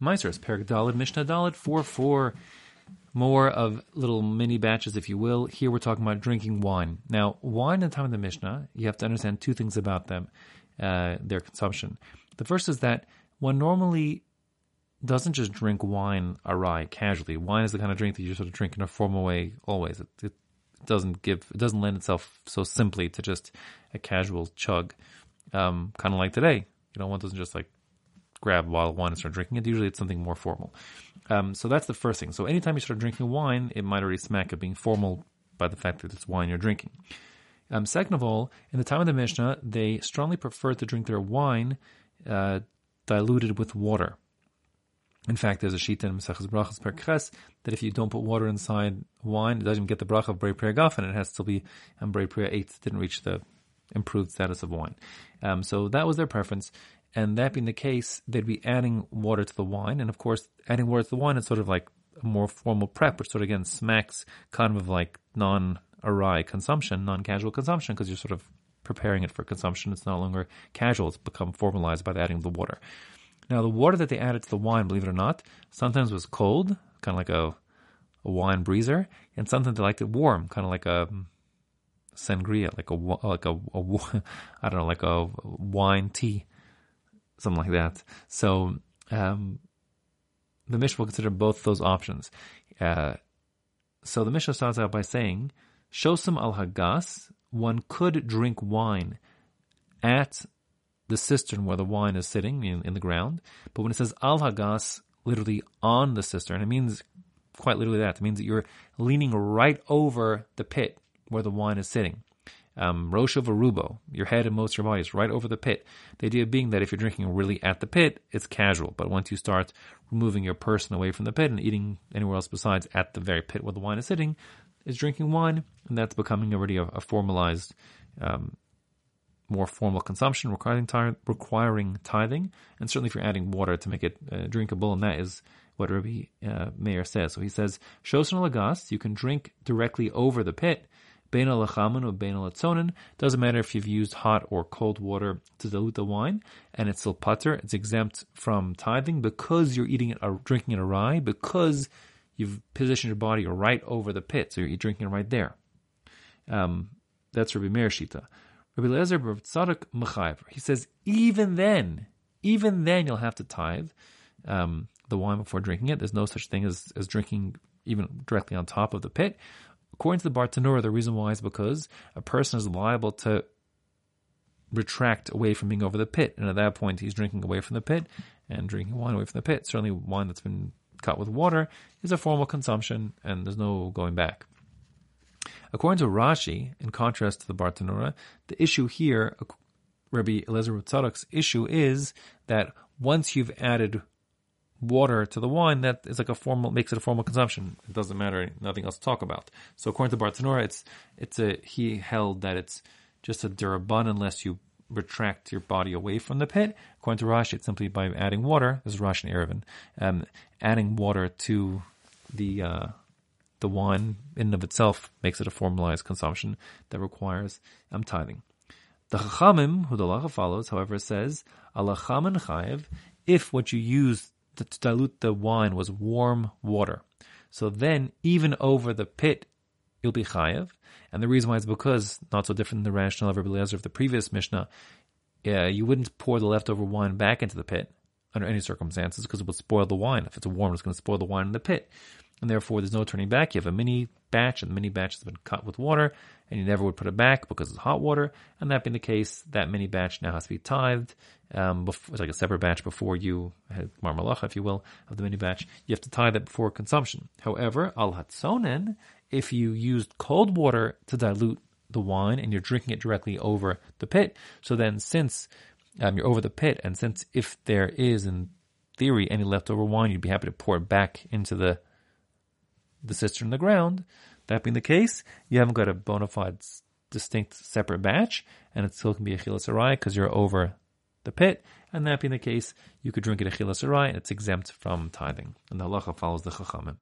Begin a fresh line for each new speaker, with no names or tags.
Ma'asros, Perak Dalid, Mishnah Dalid, 4 4. More of little mini batches, if you will. Here we're talking about drinking wine. Now, wine in the time of the Mishnah, you have to understand two things about them, uh, their consumption. The first is that one normally doesn't just drink wine arai casually. Wine is the kind of drink that you sort of drink in a formal way always. It, it doesn't give, it doesn't lend itself so simply to just a casual chug, um, kind of like today. You know, one doesn't just like grab a bottle of wine and start drinking it. Usually it's something more formal. Um, so that's the first thing. So anytime you start drinking wine, it might already smack of being formal by the fact that it's wine you're drinking. Um, second of all, in the time of the Mishnah, they strongly preferred to drink their wine uh, diluted with water. In fact, there's a sheet in Maseches Brachas Perches that if you don't put water inside wine, it doesn't get the bracha of Borei Pri Hagafen, it has to be and Brei Priya 8 didn't reach the improved status of wine. Um, so that was their preference. And that being the case, they'd be adding water to the wine. And of course, adding water to the wine is sort of like a more formal prep, which sort of again smacks kind of like non arai consumption, non casual consumption, because you're sort of preparing it for consumption. It's no longer casual, it's become formalized by the adding of the water. Now, the water that they added to the wine, believe it or not, sometimes was cold, kind of like a, a wine breezer, and sometimes they liked it warm, kind of like a sangria, like a like a, a I don't know, like a wine tea something like that. So um, the Mishnah will consider both those options. Uh, so the Mishnah starts out by saying, Shosam al Hagas, one could drink wine at the cistern where the wine is sitting in, in the ground. But when it says al Hagas, literally on the cistern, it means quite literally that. It means that you're leaning right over the pit where the wine is sitting um, Rosh of Arubo, your head and most of your body is right over the pit. The idea being that if you're drinking really at the pit, it's casual. But once you start removing your person away from the pit and eating anywhere else besides at the very pit where the wine is sitting, is drinking wine, and that's becoming already a, a formalized, um, more formal consumption requiring, requiring tithing. And certainly if you're adding water to make it uh, drinkable, and that is what Rabbi uh, Meir says. So he says, Shosan lagas, you can drink directly over the pit, Bein alachaman or bein alatzonin. Doesn't matter if you've used hot or cold water to dilute the wine, and it's still patur. It's exempt from tithing because you're eating it or drinking it arai, because you've positioned your body right over the pit, so you're drinking it right there. Um, that's Rabbi Meir Shita. Rabbi Eliezer Tzadok Mechayev. He says even then, even then you'll have to tithe um, the wine before drinking it. There's no such thing as, as drinking even directly on top of the pit. According to the Bartanura, the reason why is because a person is liable to retract away from being over the pit. And at that point, he's drinking away from the pit and drinking wine away from the pit. Certainly, wine that's been cut with water is a formal consumption and there's no going back. According to Rashi, in contrast to the Bartanura, the issue here, Rabbi Eliezer Tzadok's issue is that once you've added water to the wine, that is like a formal makes it a formal consumption. It doesn't matter, nothing else to talk about. So according to Bartanura, it's it's a he held that it's just a d'rabbanan unless you retract your body away from the pit. According to Rashi, it's simply by adding water. This is Rashi and Eruvin, um, adding water to the uh, the wine in and of itself makes it a formalized consumption that requires um, tithing. The Chachamim, who the halacha follows, however, says, Alachaman chayev, if what you use to, dilute the wine was warm water. So then, even over the pit, you'll be chayav. And the reason why is because, not so different than the rationale of Rabbi of the previous Mishnah, uh, you wouldn't pour the leftover wine back into the pit under any circumstances because it would spoil the wine. If it's warm, it's going to spoil the wine in the pit. And therefore, there's no turning back. You have a mini batch, and the mini batch has been cut with water, and you never would put it back because it's hot water. And that being the case, that mini batch now has to be tithed. Um, before, it's like a separate batch before you had marmalacha, if you will, of the mini batch. You have to tie that before consumption. However, al hatzonen, if you used cold water to dilute the wine and you're drinking it directly over the pit, so then since um, you're over the pit, and since if there is in theory any leftover wine, you'd be happy to pour it back into the the cistern in the ground. That being the case, you haven't got a bona fide distinct separate batch, and it still can be a chilas because you're over the pit. And that being the case, you could drink it a chilas and it's exempt from tithing. And the halacha follows the chachamim.